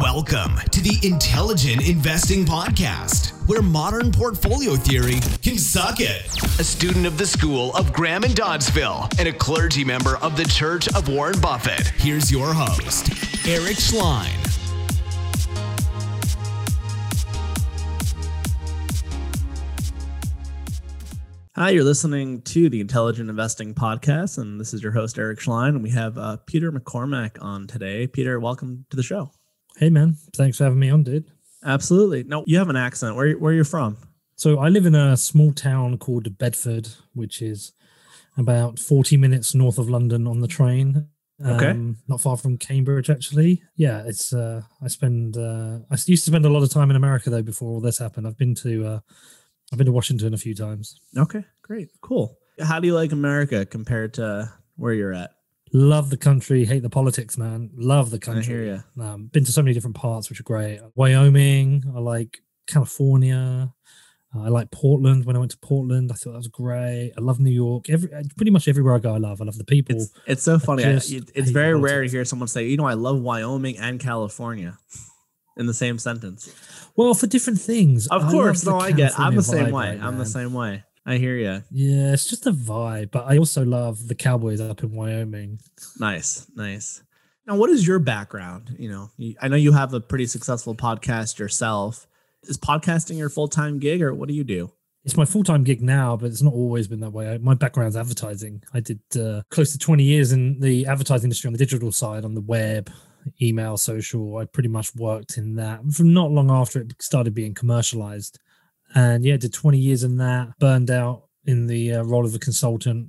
Welcome to the Intelligent Investing Podcast, where modern portfolio theory can suck it. A student of the School of Graham and Doddsville and a clergy member of the Church of Warren Buffett, here's your host, Eric Schleien. Hi, you're listening to the Intelligent Investing Podcast, and this is your host, Eric Schleien. And we have uh, Peter McCormack on today. Peter, welcome to the show. Hey, man. Thanks for having me on, dude. Absolutely. No, you have an accent. Where, where are you from? So I live in a small town called Bedford, which is about 40 minutes north of London on the train. Okay. Um, not far from Cambridge, actually. Yeah, it's. Uh, I spend. Uh, I used to spend a lot of time in America though before all this happened. I've been to. Uh, I've been to Washington a few times. Okay, great. Cool. How do you like America compared to where you're at? Love the country, hate the politics, man. Love the country. Um, been to so many different parts, which are great. Wyoming, I like California. Uh, I like Portland. When I went to Portland, I thought that was great. I love New York. Every uh, pretty much everywhere I go, I love. I love the people. It's, it's so funny. I- it's very rare to hear someone say, you know, I love Wyoming and California in the same sentence. well, for different things. Of I course. No, I get I'm the same way. right I'm the same way. I hear you. Yeah, it's just a vibe. But I also love the Cowboys up in Wyoming. Nice, nice. Now, what is your background? You know, I know you have a pretty successful podcast yourself. Is podcasting your full time gig, or what do you do? It's my full time gig now, but it's not always been that way. I- My background's advertising. I did uh, close to 20 years in the advertising industry on the digital side, on the web, email, social. I pretty much worked in that from not long after it started being commercialized. And yeah, did 20 years in that, burned out in the uh, role of a consultant.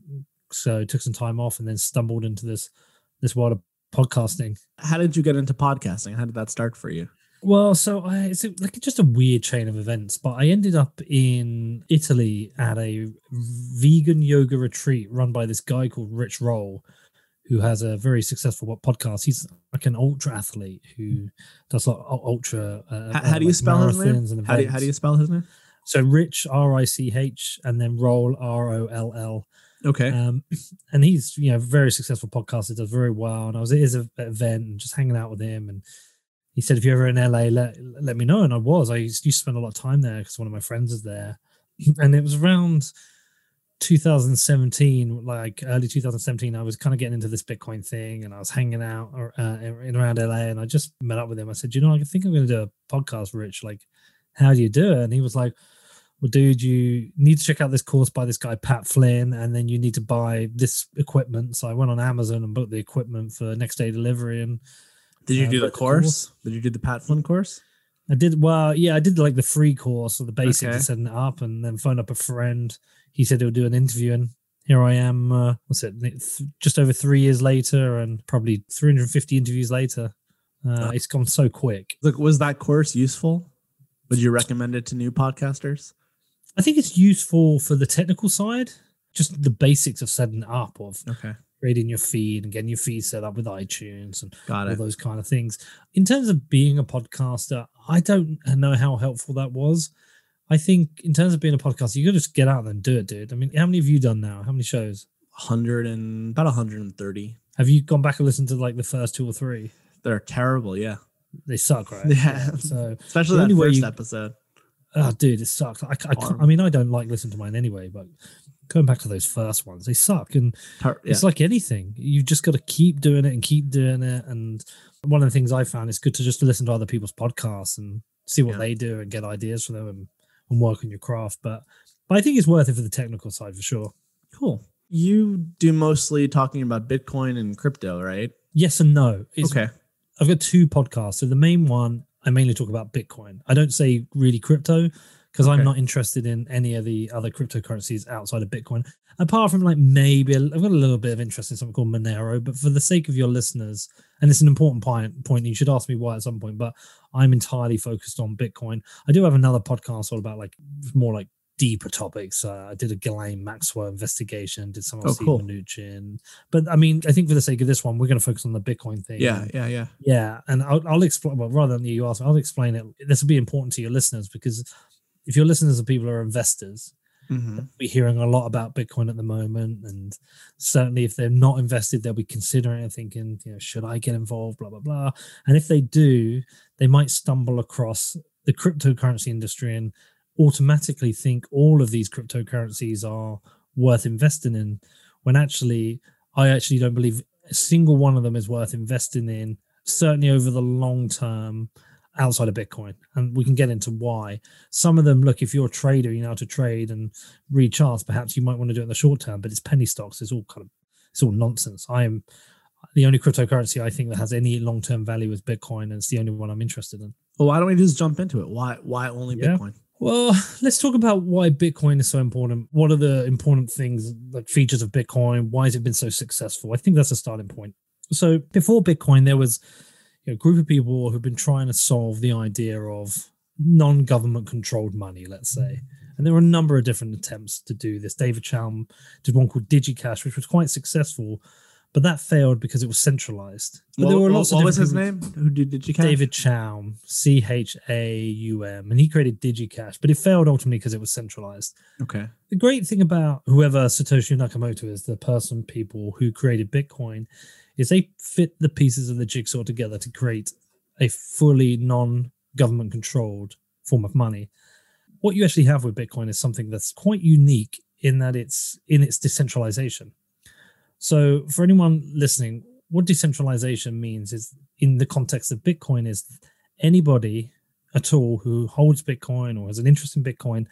So took some time off and then stumbled into this this world of podcasting. How did you get into podcasting? How did that start for you? Well, so I it's like just a weird chain of events, but I ended up in Italy at a vegan yoga retreat run by this guy called Rich Roll, who has a very successful podcast. He's like an ultra athlete who does like ul- ultra. Uh, How, uh, how do you spell his name? How do, you, how do spell his name? So Rich R I C H and then Roll R O L L. Okay. Um, and he's you know very successful podcaster, does very well. And I was at his event and just hanging out with him, and he said, "If you're ever in LA, let let me know." And I was. I used, to spend a lot of time there because one of my friends is there, and it was around 2017, like early 2017. I was kind of getting into this Bitcoin thing, and I was hanging out or, uh, in around LA, and I just met up with him. I said, "You know, I think I'm going to do a podcast, Rich. Like, how do you do it?" And he was like well, dude, you need to check out this course by this guy, Pat Flynn, and then you need to buy this equipment. So I went on Amazon and bought the equipment for next day delivery. And did you uh, do the but the course? Did you do the Pat Flynn course? I did, well, yeah, I did like the free course or the basics Okay. of setting it up and then phoned up a friend. He said he'll do an interview. And here I am, uh, what's it, th- just over three years later and probably 350 interviews later. Uh, it's gone so quick. Look, was that course useful? Would you recommend it to new podcasters? I think it's useful for the technical side, just the basics of setting up, of Okay. creating your feed and getting your feed set up with iTunes and Got all those kind of things. In terms of being a podcaster, I don't know how helpful that was. I think in terms of being a podcaster, you got to just get out there and do it, dude. I mean, how many have you done now? How many shows? 100 and about 130. Have you gone back and listened to like the first two or three? They're terrible. Yeah. They suck, right? Yeah. So, Especially The that first you- episode. Oh, dude, it sucks. I, I, I mean, I don't like listening to mine anyway, but going back to those first ones, they suck. And yeah. it's like anything you just got to keep doing it and keep doing it and one of the things i found is good to just listen to other people's podcasts and see what Yeah. they do and get ideas from them and, and work on your craft but but i think it's worth it for the technical side for sure Cool. You do mostly talking about Bitcoin and crypto, right? yes and no It's- okay. i've got two podcasts so the main one i mainly talk about bitcoin. I don't say really crypto because Okay. i'm not interested in any of the other cryptocurrencies outside of bitcoin. Apart from like maybe a- i've got a little bit of interest in something called monero but for the sake of your listeners and it's an important point point you should ask me why at some point but i'm entirely focused on bitcoin. I do have another podcast all about like more like deeper topics uh, i did a Ghislaine maxwell investigation did some on Oh, Steve cool. Mnuchin. but i mean i think for the sake of this one we're going to focus on the bitcoin thing Yeah. Yeah. Yeah. yeah, and I'll, I'll explain. Well, rather than you ask, I'll explain it. This will be important to your listeners because if your listeners are people who are investors, hmm we're hearing a lot about Bitcoin at the moment, and certainly if they're not invested, they'll be considering and thinking, you know, should I get involved? Blah blah blah. And if they do, they might stumble across the cryptocurrency industry and automatically think all of these cryptocurrencies are worth investing in when actually I actually don't believe a single one of them is worth investing in, certainly over the long term outside of Bitcoin. And we can get into why. Some of them, look, if you're a trader, you know how to trade and read charts, perhaps you might want to do it in the short term, but it's penny stocks. It's all kind of it's all nonsense. I am the only cryptocurrency I think that has any long term value is Bitcoin, and it's the only one I'm interested in. Well, why don't we just jump into it? Why why only yeah. Bitcoin? Well, let's talk about why Bitcoin is so important. What are the important things, like features of Bitcoin? Why has it been so successful? I think that's a starting point. So before Bitcoin, there was a group of people who've been trying to solve the idea of non-government controlled money, let's say. And there were a number of different attempts to do this. David Chaum did one called DigiCash, which was quite successful but that failed because it was centralized. But well, there were lots what, of what was his name? Who did DigiCash? David Chaum, C H A U M, and he created DigiCash, but it failed ultimately because it was centralized. Okay. The great thing about whoever Satoshi Nakamoto is, the person, people who created Bitcoin, is they fit the pieces of the jigsaw together to create a fully non-government controlled form of money. What you actually have with Bitcoin is something that's quite unique in that it's in its decentralization so, for anyone listening, what decentralization means is in the context of Bitcoin is anybody at all who holds Bitcoin or has an interest in Bitcoin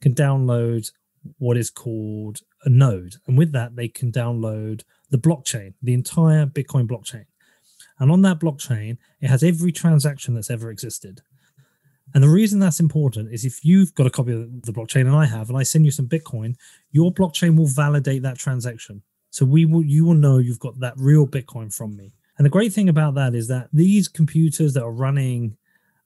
can download what is called a node. And with that, they can download the blockchain, the entire Bitcoin blockchain. And on that blockchain, it has every transaction that's ever existed. And the reason that's important is if you've got a copy of the blockchain and I have, and I send you some Bitcoin, your blockchain will validate that transaction. So we will you will know you've got that real Bitcoin from me. And the great thing about that is that these computers that are running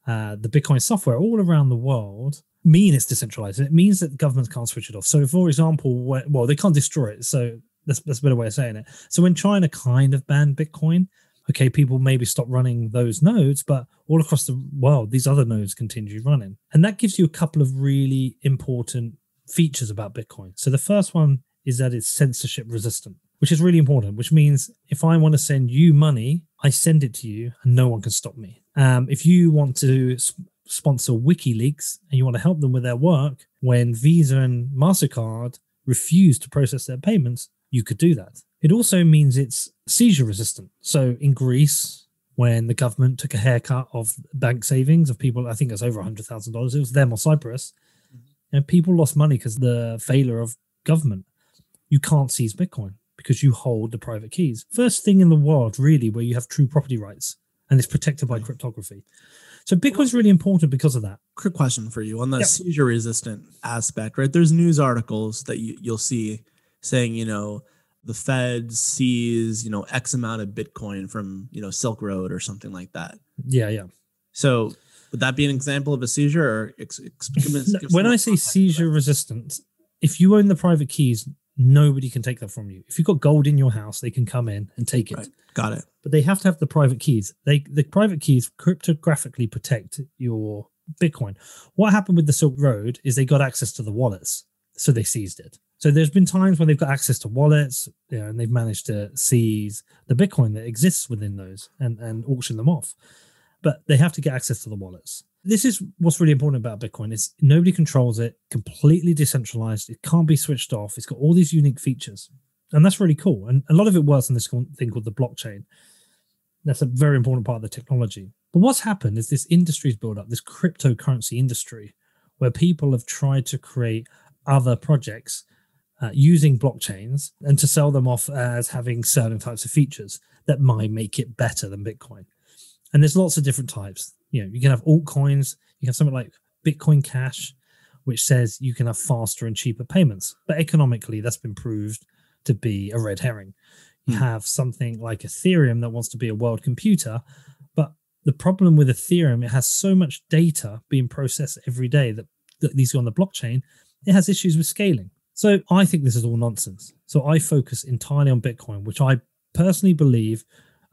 uh, the Bitcoin software all around the world mean it's decentralized. It means that governments can't switch it off. So, for example, well, they can't destroy it. So that's, that's a better way of saying it. So when China kind of banned Bitcoin, okay, people maybe stop running those nodes, but all across the world, these other nodes continue running. And that gives you a couple of really important features about Bitcoin. So the first one is that it's censorship resistant, which is really important, which means if I want to send you money, I send it to you and no one can stop me. Um, if you want to sp- sponsor WikiLeaks and you want to help them with their work, when Visa and MasterCard refuse to process their payments, you could do that. It also means it's seizure resistant. So in Greece, when the government took a haircut of bank savings of people, I think it's over $100,000, it was them or Cyprus, mm-hmm. and people lost money because the failure of government you can't seize Bitcoin because you hold the private keys. First thing in the world, really, where you have true property rights and it's protected by cryptography. So Bitcoin's really important because of that. Quick question for you on the yep. seizure resistant aspect, right? There's news articles that you, you'll see saying, you know, the Fed seize, you know, X amount of Bitcoin from, you know, Silk Road or something like that. Yeah, yeah. So would that be an example of a seizure or ex- ex- when I say seizure resistant, if you own the private keys, nobody can take that from you. If you've got gold in your house, they can come in and take it. Right. Got it. But they have to have the private keys. They the private keys cryptographically protect your Bitcoin. What happened with the Silk Road is they got access to the wallets, so they seized it. So there's been times when they've got access to wallets, you know, and they've managed to seize the Bitcoin that exists within those and, and auction them off. But they have to get access to the wallets this is what's really important about Bitcoin is nobody controls it, completely decentralized. It can't be switched off. It's got all these unique features, and that's really cool. And a lot of it works on this thing called the blockchain. That's a very important part of the technology. But what's happened is this industry's built up, this cryptocurrency industry, where people have tried to create other projects uh, using blockchains and to sell them off as having certain types of features that might make it better than Bitcoin. And there's lots of different types you know, you can have altcoins, you can have something like Bitcoin Cash, which says you can have faster and cheaper payments. But economically, that's been proved to be a red herring. You hmm. have something like Ethereum that wants to be a world computer, but the problem with Ethereum, it has so much data being processed every day that, that these go on the blockchain, it has issues with scaling. So I think this is all nonsense. So I focus entirely on Bitcoin, which I personally believe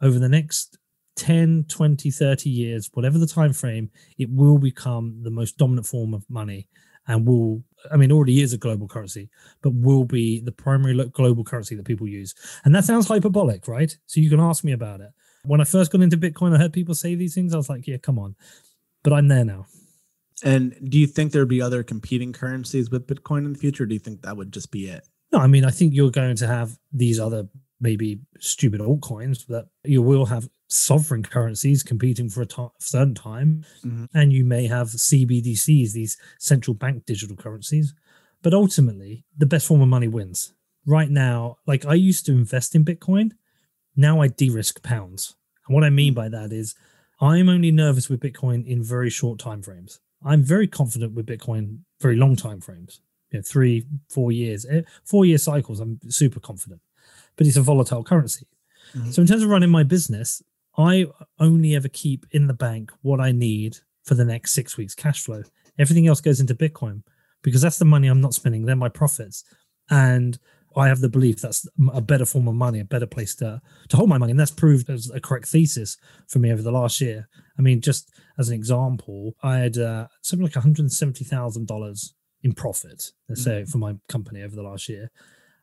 over the next 10 20 30 years whatever the time frame it will become the most dominant form of money and will i mean already is a global currency but will be the primary global currency that people use and that sounds hyperbolic right so you can ask me about it When I first got into Bitcoin, I heard people say these things. I was like, yeah, come on. But I'm there now. And do you think there'd be other competing currencies with Bitcoin in the future? do you think that would just be it? No, I mean, I think you're going to have these other maybe stupid altcoins that you will have sovereign currencies competing for a t- certain time, mm-hmm. and you may have CBDCs, these central bank digital currencies. But ultimately, the best form of money wins. Right now, like I used to invest in Bitcoin, now I de risk pounds. And what I mean by that is I'm only nervous with Bitcoin in very short time frames. I'm very confident with Bitcoin very long time frames. You know, three, four years, eh, four year cycles. I'm super confident, but it's a volatile currency. Mm-hmm. So in terms of running my business, I only ever keep in the bank what I need for the next six weeks cash flow. Everything else goes into Bitcoin because that's the money I'm not spending. They're my profits. And I have the belief that's a better form of money, a better place to, to hold my money. And that's proved as a correct thesis for me over the last year. I mean, just as an example, I had uh, something like $170,000 in profit, let's mm-hmm. say, for my company over the last year.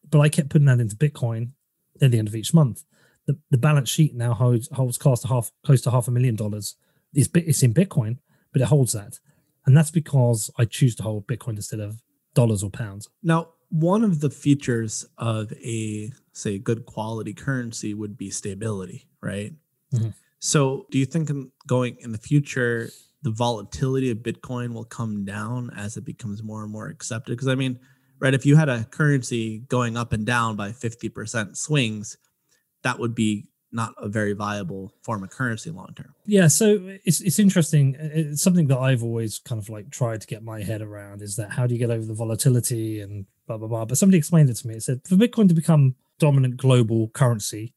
But I kept putting that into Bitcoin at the end of each month. The, the balance sheet now holds, holds close to half close to half a million dollars. It's, it's in Bitcoin, but it holds that. And that's because I choose to hold Bitcoin instead of dollars or pounds. Now, one of the features of a say good quality currency would be stability, right? Mm-hmm. So, do you think in going in the future the volatility of Bitcoin will come down as it becomes more and more accepted? Because I mean, right, if you had a currency going up and down by 50% swings, that would be not a very viable form of currency long term. Yeah, so it's it's interesting. It's something that I've always kind of like tried to get my head around is that how do you get over the volatility and blah blah blah. But somebody explained it to me. It said for Bitcoin to become dominant global currency,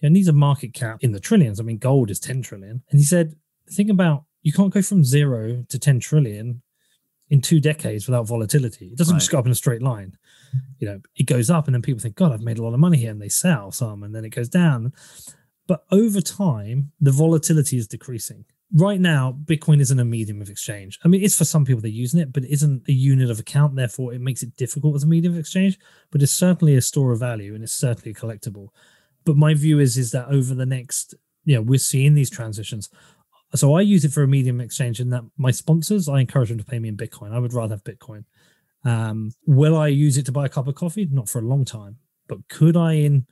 it needs a market cap in the trillions. I mean, gold is 10 trillion. And he said, think about you can't go from zero to 10 trillion in two decades without volatility. It doesn't right. just go up in a straight line. You know, it goes up and then people think, God, I've made a lot of money here, and they sell some, and then it goes down. But over time, the volatility is decreasing. Right now, Bitcoin isn't a medium of exchange. I mean, it's for some people they're using it, but it isn't a unit of account. Therefore, it makes it difficult as a medium of exchange. But it's certainly a store of value and it's certainly collectible. But my view is is that over the next, you know, we're seeing these transitions. So I use it for a medium exchange, and that my sponsors, I encourage them to pay me in Bitcoin. I would rather have Bitcoin. Um, will I use it to buy a cup of coffee? Not for a long time, but could I in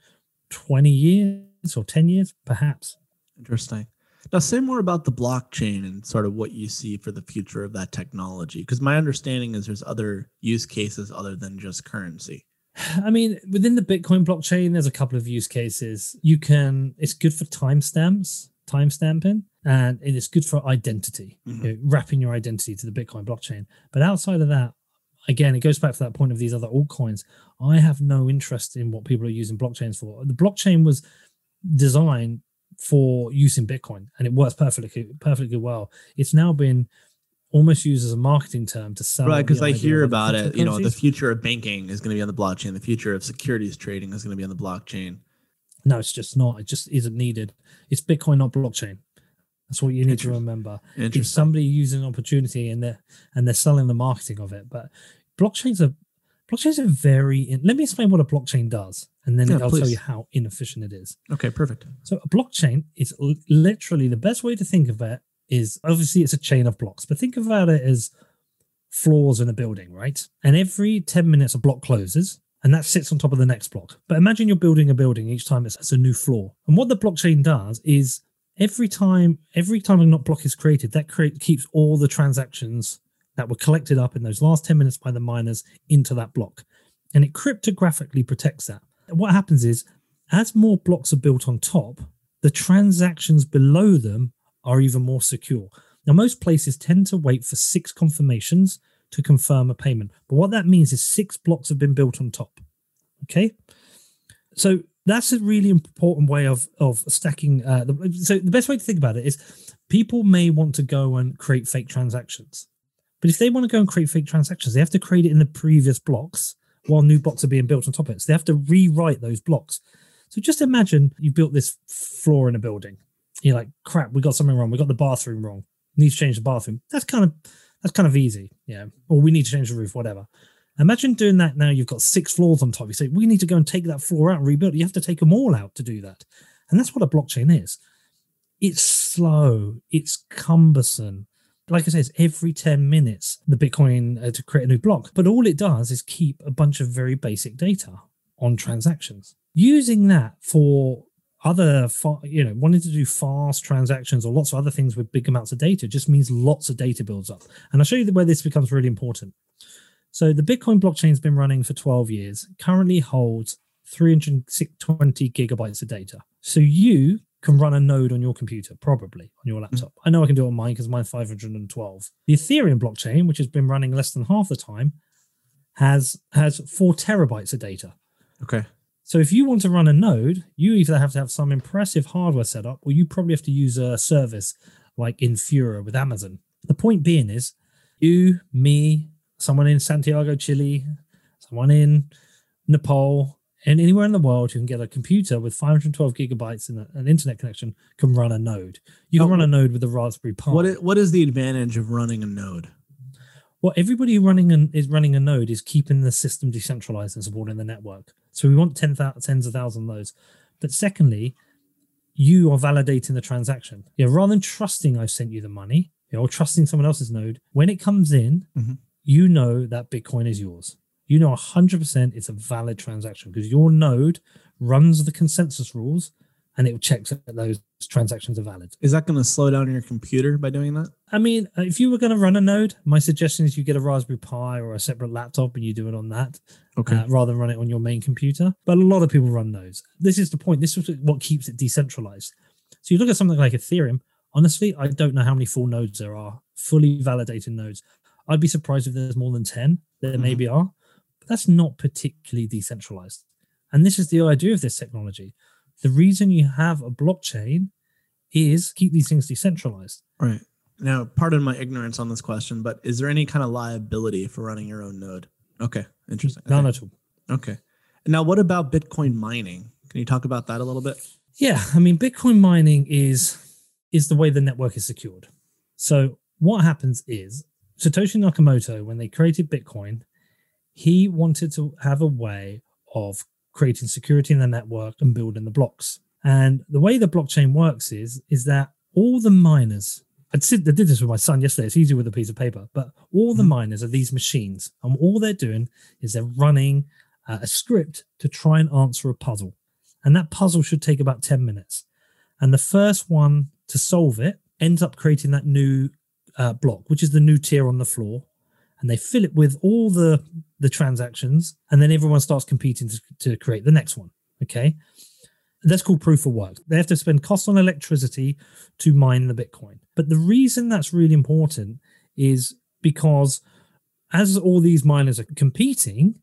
20 years? or 10 years, perhaps. Interesting. Now, say more about the blockchain and sort of what you see for the future of that technology. Because my understanding is there's other use cases other than just currency. I mean, within the Bitcoin blockchain, there's a couple of use cases. You can, it's good for timestamps, timestamping, and it is good for identity, mm-hmm. you know, wrapping your identity to the Bitcoin blockchain. But outside of that, again, it goes back to that point of these other altcoins. I have no interest in what people are using blockchains for. The blockchain was designed for use in Bitcoin, and it works perfectly perfectly well. It's now been almost used as a marketing term to sell. Right, because I hear about it. You know, the future of banking is going to be on the blockchain. The future of securities trading is going to be on the blockchain. No, it's just not. It just isn't needed. It's Bitcoin, not blockchain. That's what you need to remember. It's somebody using an opportunity and they're and they're selling the marketing of it. But blockchains are blockchains are very. In, let me explain what a blockchain does and then yeah, I'll please. tell you how inefficient it is. Okay, perfect. So a blockchain is literally the best way to think of it is obviously it's a chain of blocks, but think about it as floors in a building, right? And every 10 minutes a block closes and that sits on top of the next block. But imagine you're building a building each time it's, it's a new floor. And what the blockchain does is every time every time a block is created, that create, keeps all the transactions that were collected up in those last 10 minutes by the miners into that block. And it cryptographically protects that what happens is as more blocks are built on top, the transactions below them are even more secure. Now, most places tend to wait for six confirmations to confirm a payment. But what that means is six blocks have been built on top. Okay. So that's a really important way of of stacking. Uh, the, so the best way to think about it is people may want to go and create fake transactions. But if they want to go and create fake transactions, they have to create it in the previous blocks while new blocks are being built on top of it. So they have to rewrite those blocks. So just imagine you built this floor in a building. You're like, crap, we got something wrong. We got the bathroom wrong. Need to change the bathroom. That's kind of that's kind of easy. Yeah. Or we need to change the roof, whatever. Imagine doing that now. You've got six floors on top. You say, we need to go and take that floor out and rebuild. You have to take them all out to do that. And that's what a blockchain is. it's slow, it's cumbersome. Like I said, it's every 10 minutes the Bitcoin uh, to create a new block. But all it does is keep a bunch of very basic data on transactions. Using that for other, you know, wanting to do fast transactions or lots of other things with big amounts of data just means lots of data builds up. And I'll show you where this becomes really important. So the Bitcoin blockchain has been running for 12 years, currently holds 320 gigabytes of data. So you can run a node on your computer, probably on your laptop. Mm. I know I can do it on mine because mine's 512. The Ethereum blockchain, which has been running less than half the time, has has four terabytes of data. Okay. So if you want to run a node, you either have to have some impressive hardware setup, or you probably have to use a service like Infura with Amazon. The point being is, you, me, someone in Santiago, Chile, someone in Nepal, and anywhere in the world who can get a computer with 512 gigabytes and an internet connection can run a node. You can Oh, run a node with a Raspberry Pi. What is, what is the advantage of running a node? Well, everybody running an, is running a node is keeping the system decentralized and supporting the network. So we want 10, thou- tens of thousands of those. But secondly, you are validating the transaction. Yeah, rather than trusting I've sent you the money, you know, or trusting someone else's node, when it comes in, Mhm. you know that Bitcoin is yours. You know 100% it's a valid transaction because your node runs the consensus rules and it checks that those transactions are valid. Is that going to slow down your computer by doing that? I mean, uh, if you were going to run a node, my suggestion is you get a Raspberry Pi or a separate laptop and you do it on that Okay. uh, rather than run it on your main computer. But a lot of people run nodes. This is the point. This is what keeps it decentralized. So you look at something like Ethereum. Honestly, I don't know how many full nodes there are, fully validated nodes. I'd be surprised if there's more than 10. There maybe are, but that's not particularly decentralized. And this is the idea of this technology. The reason you have a blockchain is keep these things decentralized. Right. Now, pardon my ignorance on this question, but is there any kind of liability for running your own node? Okay. Interesting. None Okay. at all. Okay. Now, what about Bitcoin mining? Can you talk about that a little bit? Yeah, I mean, Bitcoin mining is is the way the network is secured. So what happens is Satoshi Nakamoto, when they created Bitcoin, he wanted to have a way of creating security in the network and building the blocks. And the way the blockchain works is is that all the miners. I did, this with my son yesterday. It's easier with a piece of paper, but all the Mhm. miners are these machines, and all they're doing is they're running uh, a script to try and answer a puzzle and that puzzle should take about 10 minutes and the first one to solve it ends up creating that new uh, block which is the new tier on the floor and they fill it with all the the transactions and then everyone starts competing to, to create the next one okay? That's called proof of work. They have to spend cost on electricity to mine the bitcoin. But the reason that's really important is because as all these miners are competing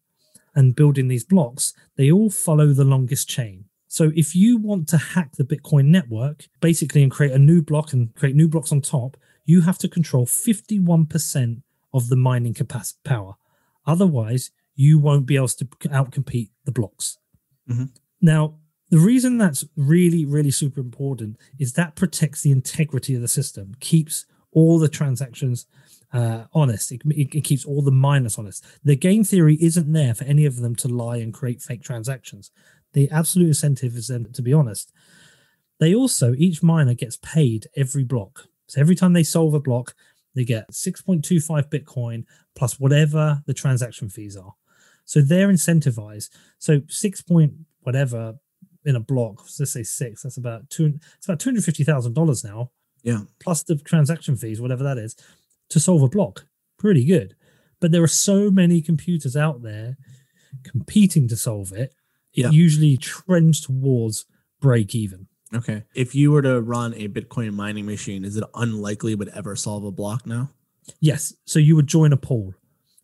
and building these blocks, they all follow the longest chain. So if you want to hack the Bitcoin network, basically, and create a new block and create new blocks on top, you have to control 51% of the mining capacity power. Otherwise, you won't be able to outcompete the blocks. Mhm. Now, the reason that's really, really super important is that protects the integrity of the system, keeps all the transactions uh, honest. It, it, it keeps all the miners honest. The game theory isn't there for any of them to lie and create fake transactions. The absolute incentive is them to be honest. They also, each miner gets paid every block. So every time they solve a block, they get 6.25 Bitcoin plus whatever the transaction fees are. So they're incentivized. So six point whatever in a block, let's say six, that's about two, it's about $250,000 now Yeah. plus the transaction fees, whatever that is, to solve a block. Pretty good. But there are so many computers out there competing to solve it. It Yeah. usually trends towards break even. Okay. If you were to run a Bitcoin mining machine, is it unlikely it would ever solve a block now? Yes. So you would join a pool.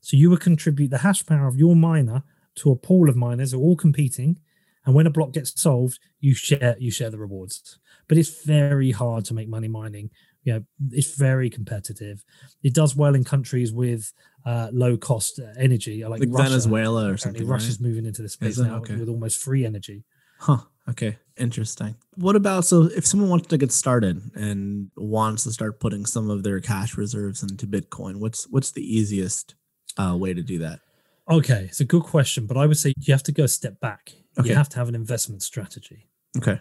So you would contribute the hash power of your miner to a pool of miners who are all competing. And when a block gets solved, you share you share the rewards. But it's very hard to make money mining. You know, it's very competitive. It does well in countries with uh, low cost energy, like, Like, Russia. Venezuela or something. Russia's right? moving into this space now Okay. with almost free energy. Huh. Okay. Interesting. What about so if someone wants to get started and wants to start putting some of their cash reserves into Bitcoin, what's what's the easiest uh, way to do that? Okay, it's a good question, but I would say you have to go a step back. Okay. You have to have an investment strategy. Okay.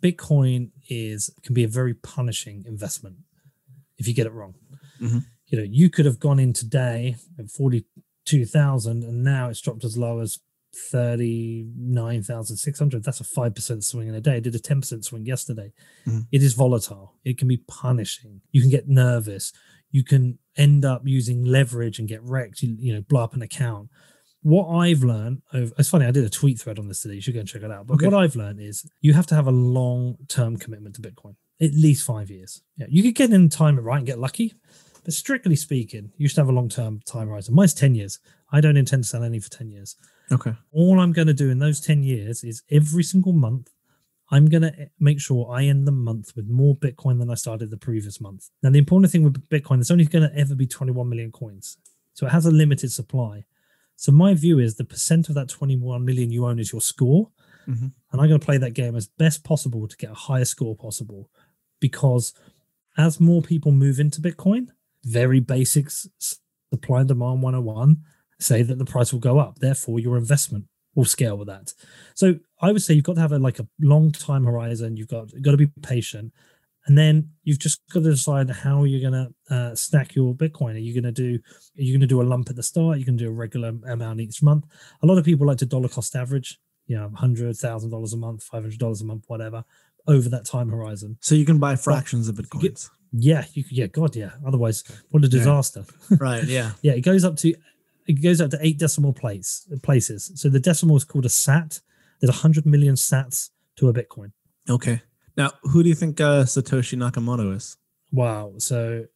Bitcoin is can be a very punishing investment if you get it wrong. Mhm. You know, you could have gone in today at 42,000 and now it's dropped as low as 39,600. That's a 5% swing in a day. I did a 10% swing yesterday. Mhm. It is volatile. It can be punishing. You can get nervous. You can end up using leverage and get wrecked, you, you know, blow up an account. What I've learned, over, it's funny, I did a tweet thread on this today. You should go and check it out. But Okay. what I've learned is you have to have a long term commitment to Bitcoin, at least five years. Yeah, you could get in time it right and get lucky, but strictly speaking, you should have a long term time horizon. Mine's 10 years. I don't intend to sell any for 10 years. Okay. All I'm going to do in those 10 years is every single month, I'm going to make sure I end the month with more Bitcoin than I started the previous month. Now, the important thing with Bitcoin, there's only going to ever be 21 million coins. So it has a limited supply. So my view is the percent of that 21 million you own is your score. Mhm. And I'm going to play that game as best possible to get a higher score possible. Because as more people move into Bitcoin, very basics supply and demand 101 say that the price will go up. Therefore, your investment will scale with that. So I would say you've got to have a like a long time horizon. You've got you've got to be patient, and then you've just got to decide how you're going to uh, stack your Bitcoin. Are you going to do are you going to do a lump at the start? You can do a regular amount each month. A lot of people like to dollar cost average. You know, hundred thousand dollars a month, five hundred dollars a month, whatever, over that time horizon. So you can buy fractions of get- bitcoins. Yeah, you could. Yeah, God, yeah. Otherwise, what a disaster. right. Yeah. Yeah, it goes up to it goes up to eight decimal place places. So the decimal is called a sat. There's 100 million sats to a Bitcoin. Okay. Now, who do you think uh, Satoshi Nakamoto is? Wow. So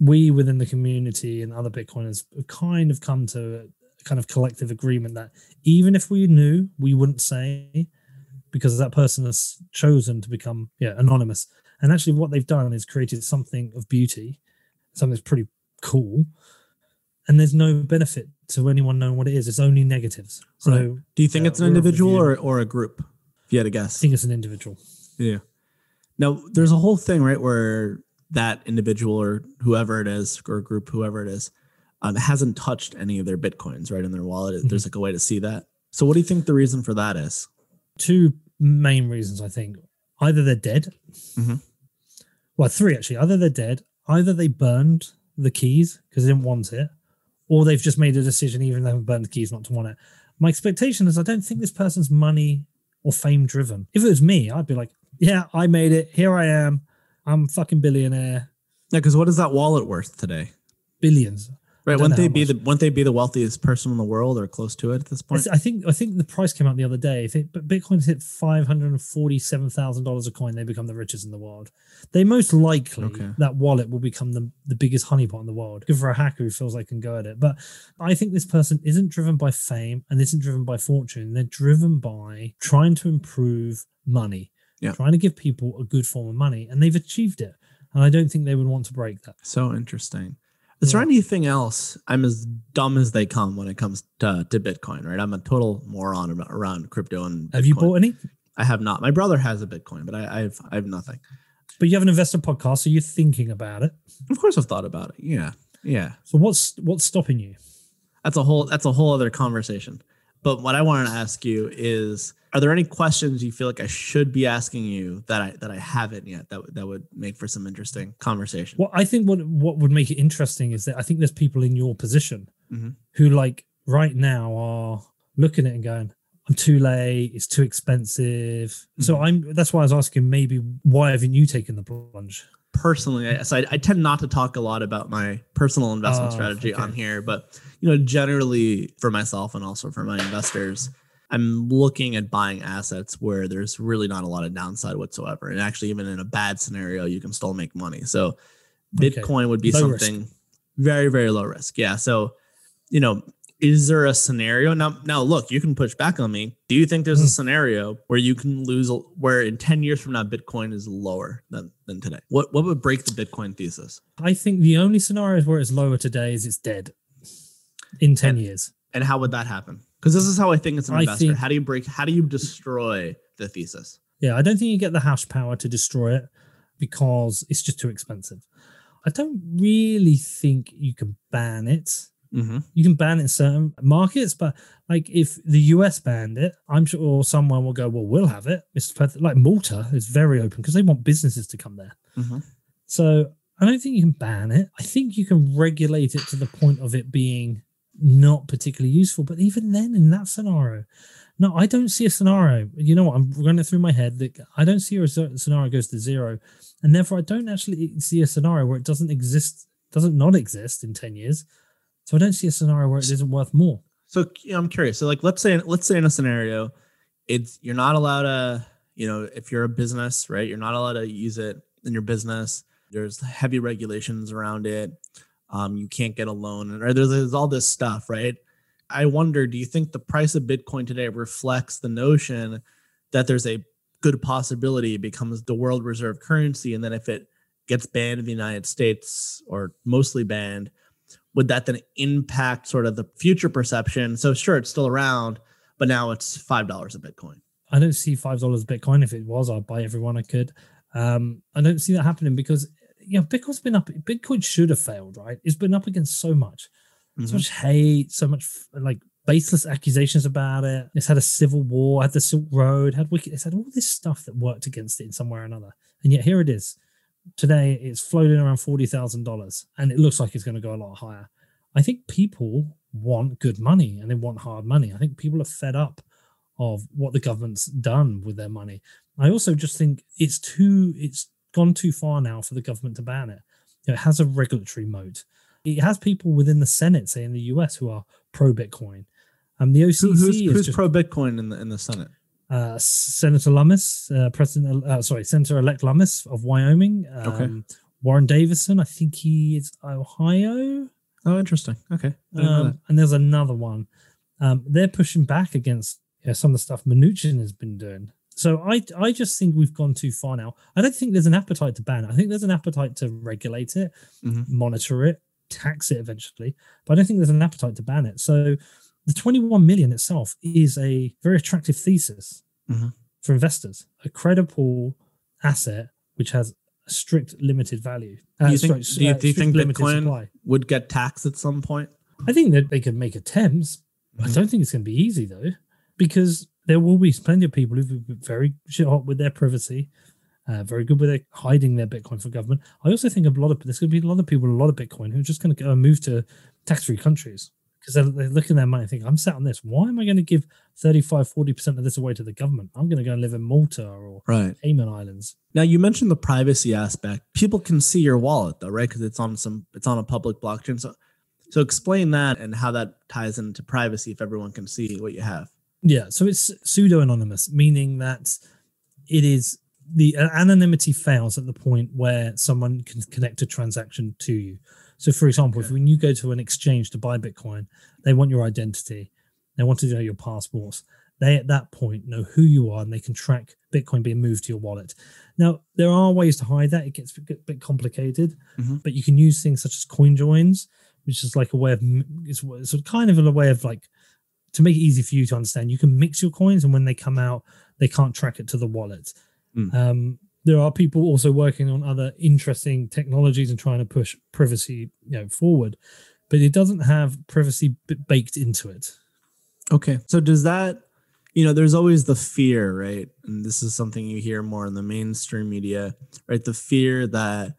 we within the community and other Bitcoiners have kind of come to a kind of collective agreement that even if we knew, we wouldn't say because that person has chosen to become yeah anonymous. And actually, what they've done is created something of beauty, something that's pretty cool. And there's no benefit to anyone knowing what it is. It's only negatives. So Right. Do you think Yeah, it's an we're of the individual or, or a group? If you had to guess, I think it's an individual. Yeah. Now, there's a whole thing, right, where that individual or whoever it is, or group, whoever it is, um, hasn't touched any of their bitcoins, right, in their wallet. Mm-hmm. There's like a way to see that. So, what do you think the reason for that is? two main reasons I think. Either they're dead. Mhm. Well, three actually. Either they're dead, either they burned the keys because they didn't want it, or they've just made a decision, even though they haven't burned the keys, not to want it. My expectation is I don't think this person's money or fame driven. If it was me, I'd be like, yeah, I made it. Here I am. I'm fucking billionaire. Yeah, because what is that wallet worth today? Billions. Right? Wouldn't they be much. the wouldn't they be the wealthiest person in the world or close to it at this point? th- I think I think the price came out the other day. If it, but Bitcoin's hit five hundred and forty-seven thousand dollars a coin, they become the richest in the world. They most likely Okay. that wallet will become the, the biggest honeypot in the world. Good for a hacker who feels like they can go at it. But I think this person isn't driven by fame and isn't driven by fortune. They're driven by trying to improve money, Yeah. trying to give people a good form of money, and they've achieved it. And I don't think they would want to break that. So interesting. Is there anything else? I'm as dumb as they come when it comes to, to Bitcoin, right? I'm a total moron about, around crypto and Have you bought any? I have not. My brother has a Bitcoin, but I, I've I have nothing. But you have an investor podcast, so you're thinking about it. Of course, I've thought about it. Yeah, yeah. So what's what's stopping you? That's a whole that's a whole other conversation. But what I wanted to ask you is: Are there any questions you feel like I should be asking you that I that I haven't yet that would- that would make for some interesting conversation? Well, I think what what would make it interesting is that I think there's people in your position Mhm. who, like, right now are looking at it and going, "I'm too late. It's too expensive." So I'm. That's why I was asking. Maybe why haven't you taken the plunge? personally, I, so I, I tend not to talk a lot about my personal investment Oh, strategy on here, but you know, generally for myself and also for my investors, I'm looking at buying assets where there's really not a lot of downside whatsoever, and actually, even in a bad scenario, you can still make money. So, Okay. Bitcoin would be Low risk. something very, very low risk. Yeah. So, you know, is there a scenario now? Now, look, you can push back on me. Do you think there's a Hmm. scenario where you can lose, where in ten years from now, Bitcoin is lower than than today? What what would break the Bitcoin thesis? I think the only scenario where it's lower today is it's dead in ten And- years. And how would that happen? Because this is how I think it's an I investor. think- how do you break? How do you destroy the thesis? Yeah, I don't think you get the hash power to destroy it because it's just too expensive. I don't really think you can ban it Mm-hmm. You can ban it in certain markets, but like if the US banned it, I'm sure someone will go, well, we'll have it. It's like Malta is very open because they want businesses to come there. Mm-hmm. So I don't think you can ban it. I think you can regulate it to the point of it being not particularly useful. But even then, in that scenario, no, I don't see a scenario. You know what? I'm running through my head that I don't see a scenario goes to zero, and therefore I don't actually see a scenario where it doesn't exist, doesn't not exist in ten years. So I don't see a scenario where it isn't worth more. So I'm curious. So like, let's say let's say in a scenario, it's you're not allowed to, you know, if you're a business, right? You're not allowed to use it in your business. There's heavy regulations around it. Um, you can't get a loan, or there's, there's all this stuff, right? I wonder, do you think the price of Bitcoin today reflects the notion that there's a good possibility it becomes the world reserve currency? And then if it gets banned in the United States or mostly banned, would that then impact sort of the future perception? So sure, it's still around, but now it's five dollars a Bitcoin. I don't see five dollars Bitcoin. If it was, I'd buy everyone I could. Um, I don't see that happening because you know Bitcoin's been up. Bitcoin should have failed, right? It's been up against so much mm-hmm. so much hate, so much like baseless accusations about it. It's had a civil war, had the Silk Road, had wicked. it's had all this stuff that worked against it in some way or another. And yet here it is. Today it's floating around forty thousand dollars, and it looks like it's going to go a lot higher. I think people want good money and they want hard money. I think people are fed up of what the government's done with their money. I also just think it's too it's gone too far now for the government to ban it. You know, it has a regulatory moat it has people within the Senate, say in the US, who are pro Bitcoin. Um, the OCC who's, who's pro Bitcoin in the in the Senate. Uh, Senator Lummis, uh, President, uh, sorry, Senator elect Lummis of Wyoming. Um, okay. Warren Davidson, I think he is Ohio. Oh, interesting. Okay. Um, and there's another one. Um, they're pushing back against you know, some of the stuff Mnuchin has been doing. So I I just think we've gone too far now. I don't think there's an appetite to ban it. I think there's an appetite to regulate it, mm-hmm. monitor it, tax it eventually, but I don't think there's an appetite to ban it. So the 21 million itself is a very attractive thesis mm-hmm. for investors, a credible asset which has a strict limited value. Uh, do you think, sorry, do you, uh, do you think Bitcoin supply. would get taxed at some point? I think that they could make attempts. Mm-hmm. I don't think it's going to be easy though, because there will be plenty of people who be very shit hot with their privacy uh, very good with it, hiding their Bitcoin from government. I also think a lot of there's going to be a lot of people, a lot of Bitcoin who are just going to uh, move to tax-free countries because they're, they're, looking at their money and think, I'm sat on this. Why am I going to give 35, 40% of this away to the government? I'm going to go and live in Malta or right. Cayman Islands. Now you mentioned the privacy aspect. People can see your wallet though, right? Because it's on some, it's on a public blockchain. So, so explain that and how that ties into privacy if everyone can see what you have. Yeah. So it's pseudo anonymous, meaning that it is the anonymity fails at the point where someone can connect a transaction to you. So, for example, okay. if when you go to an exchange to buy Bitcoin, they want your identity, they want to know your passports. They at that point know who you are and they can track Bitcoin being moved to your wallet. Now, there are ways to hide that. It gets a bit complicated, mm-hmm. but you can use things such as coin joins, which is like a way of it's sort of kind of a way of like to make it easy for you to understand. You can mix your coins, and when they come out, they can't track it to the wallet. Mm. Um, there are people also working on other interesting technologies and trying to push privacy you know forward but it doesn't have privacy b- baked into it okay so does that you know there's always the fear right and this is something you hear more in the mainstream media right the fear that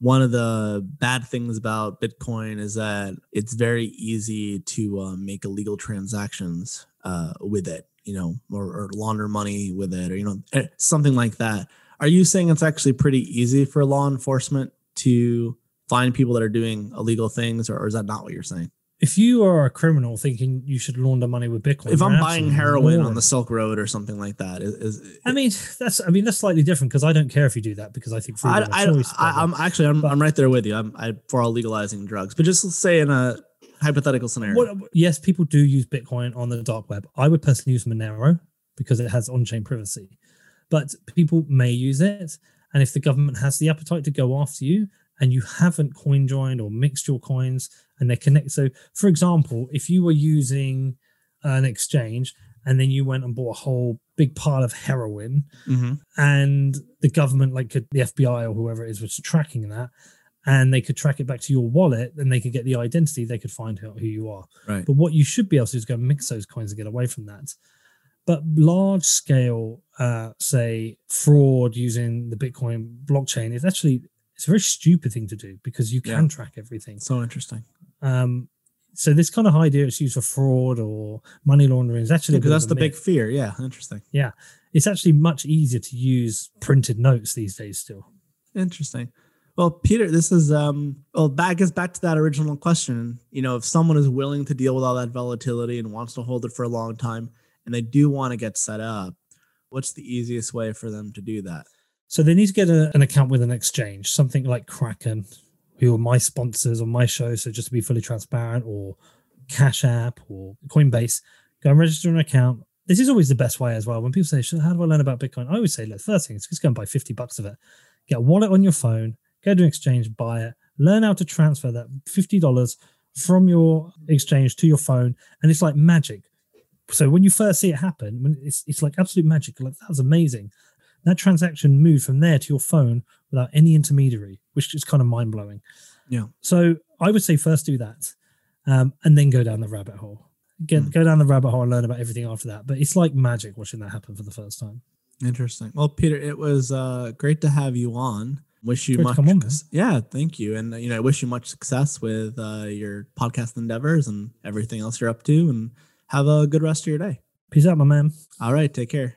one of the bad things about bitcoin is that it's very easy to uh, make illegal transactions uh, with it you know, or, or launder money with it, or you know, eh, something like that. Are you saying it's actually pretty easy for law enforcement to find people that are doing illegal things, or, or is that not what you're saying? If you are a criminal thinking you should launder money with Bitcoin, if I'm buying heroin on the Silk Road or something like that, is, is I mean that's I mean that's slightly different because I don't care if you do that because I think I, I, I, am actually I'm, but, I'm right there with you. I'm I, for all legalizing drugs, but just say in a hypothetical scenario. What, yes, people do use Bitcoin on the dark web. I would personally use Monero because it has on-chain privacy, but people may use it. And if the government has the appetite to go after you and you haven't coin joined or mixed your coins and they're connected, so for example, if you were using an exchange and then you went and bought a whole big pile of heroin mm-hmm. and the government like the fbi or whoever it is was tracking that and they could track it back to your wallet and they could get the identity they could find out who you are Right. but what you should be able to do is go mix those coins and get away from that but large scale uh, say fraud using the bitcoin blockchain is actually it's a very stupid thing to do because you can Yeah. track everything So interesting. Um, so this kind of idea it's used for fraud or money laundering is actually Because bit that's the big fear. Yeah. Interesting. Yeah, it's actually much easier to use printed notes these days still Interesting. Well, Peter, this is um well back is back to that original question. You know, if someone is willing to deal with all that volatility and wants to hold it for a long time and they do want to get set up, what's the easiest way for them to do that? So they need to get a, an account with an exchange, something like Kraken, who are my sponsors on my show. So just to be fully transparent, or Cash App or Coinbase, go and register an account. This is always the best way as well. When people say, "So "How do I learn about Bitcoin?" I always say, "Look, first thing is just go and buy fifty bucks of it. Get a wallet on your phone, go to an exchange, buy it, learn how to transfer that fifty dollars from your exchange to your phone, and it's like magic. So when you first see it happen, when it's it's like absolute magic. Like that was amazing that transaction moved from there to your phone without any intermediary, which is kind of mind blowing. Yeah. So I would say first do that, um, and then go down the rabbit hole. Get Hmm. go down the rabbit hole and learn about everything after that. But it's like magic watching that happen for the first time. Interesting. Well, Peter, it was uh, great to have you on. Wish you Great much. on, yeah, thank you, and uh, you know, I wish you much success with uh, your podcast endeavors and everything else you're up to, and have a good rest of your day. Peace out, my man. All right, take care.